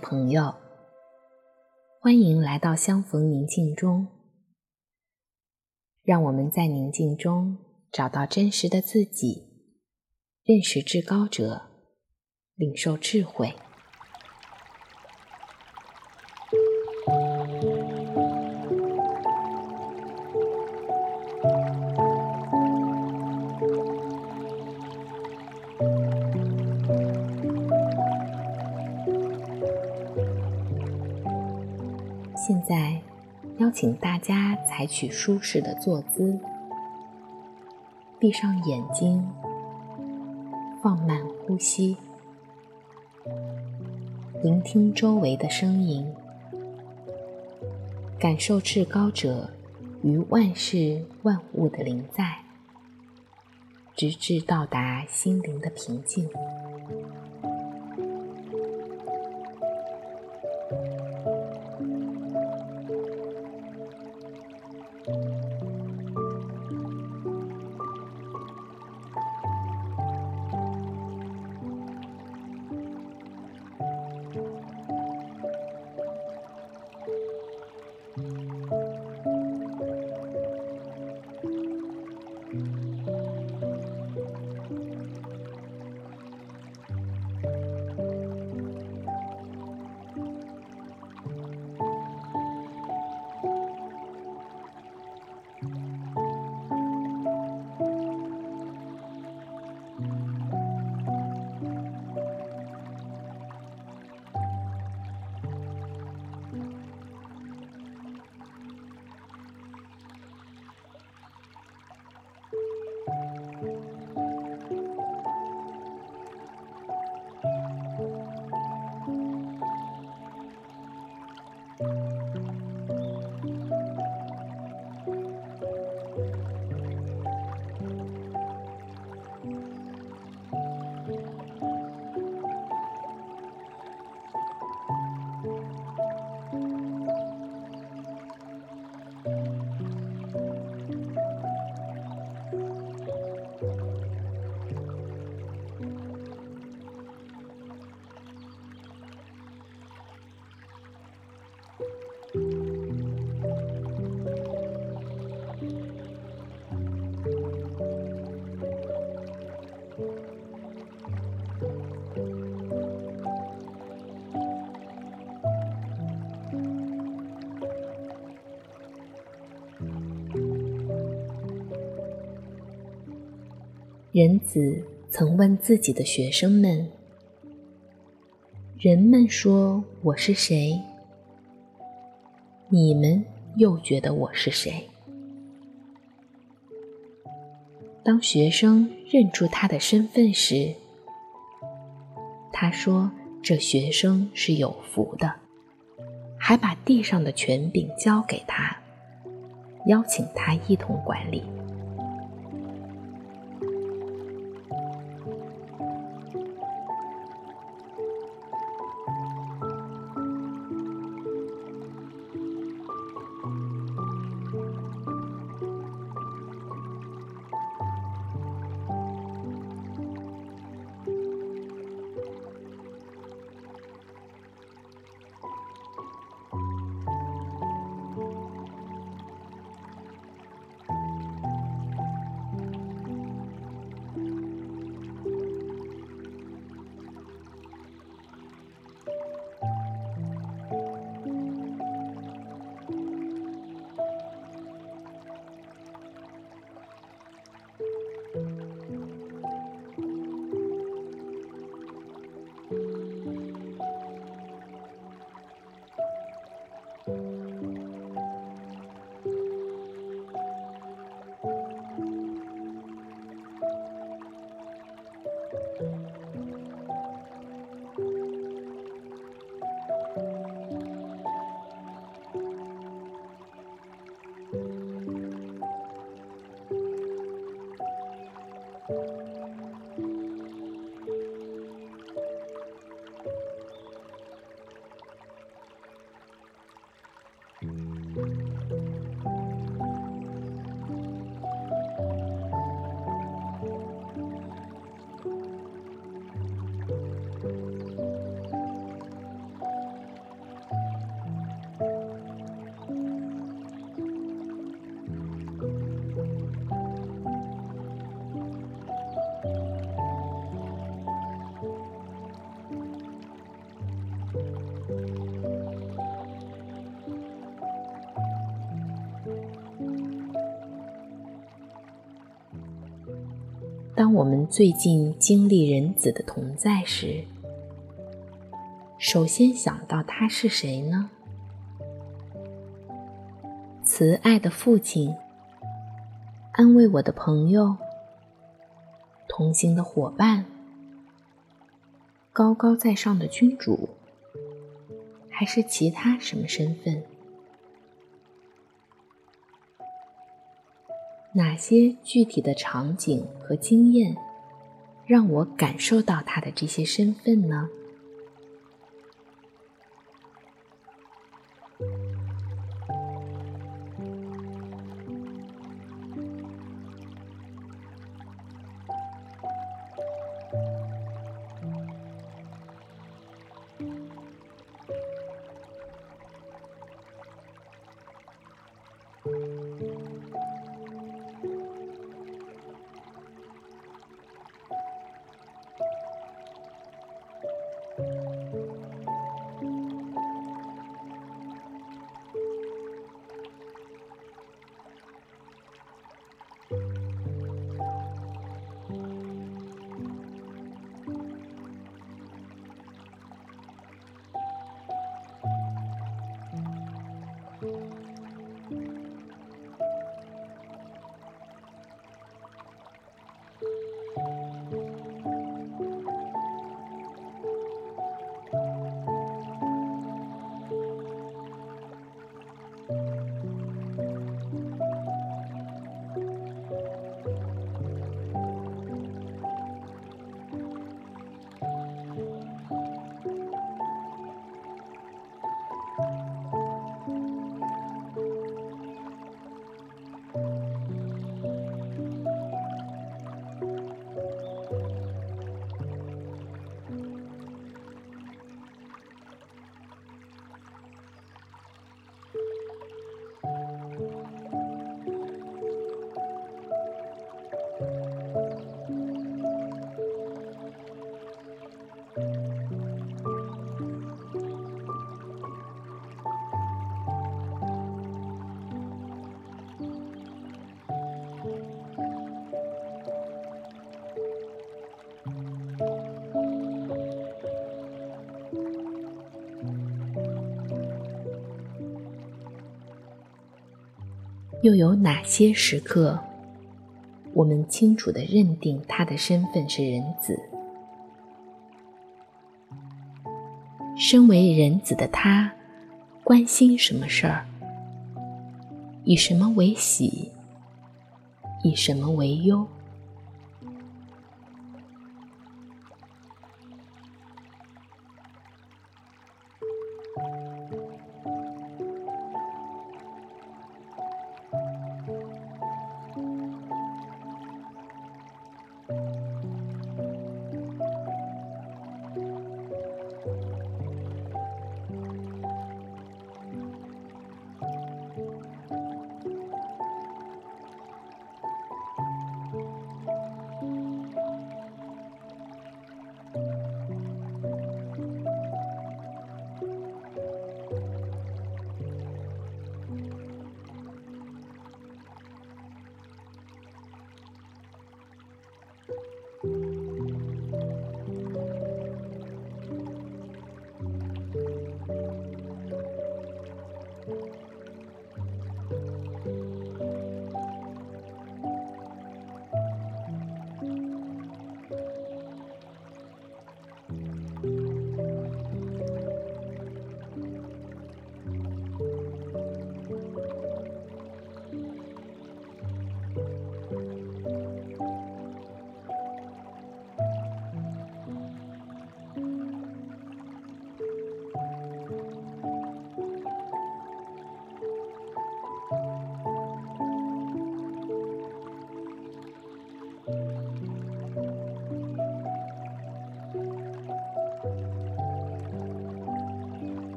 朋友，欢迎来到相逢宁静中。让我们在宁静中找到真实的自己，认识至高者，领受智慧。现在，邀请大家采取舒适的坐姿，闭上眼睛，放慢呼吸，聆听周围的声音，感受至高者于万事万物的临在，直至到达心灵的平静。人子曾问自己的学生们：“人们说我是谁？你们又觉得我是谁？”当学生认出他的身份时，他说：“这学生是有福的。”还把地上的权柄交给他，邀请他一同管理。当我们最近经历人子的同在时，首先想到他是谁呢？慈爱的父亲，安慰我的朋友，同行的伙伴，高高在上的君主，还是其他什么身份？哪些具体的场景和经验，让我感受到他的这些身份呢？又有哪些时刻，我们清楚地认定他的身份是人子？身为人子的他，关心什么事儿？以什么为喜？以什么为忧？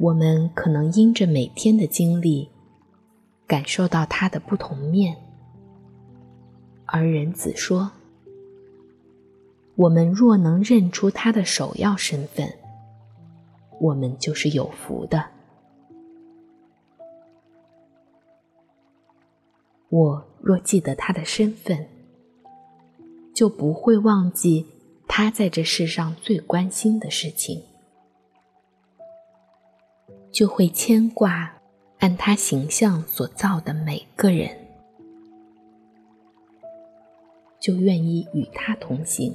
我们可能因着每天的经历，感受到他的不同面。而人子说：“我们若能认出他的首要身份，我们就是有福的。我若记得他的身份，就不会忘记他在这世上最关心的事情，就会牵挂按他形象所造的每个人。”就愿意与他同行。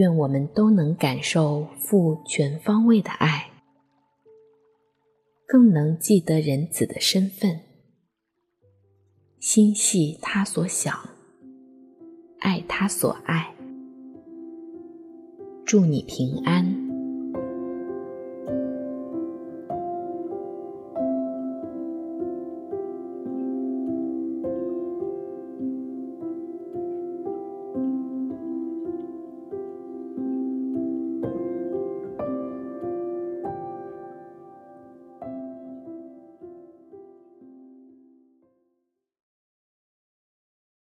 愿我们都能感受父全方位的爱，更能记得人子的身份，心系他所想，爱他所爱。祝你平安。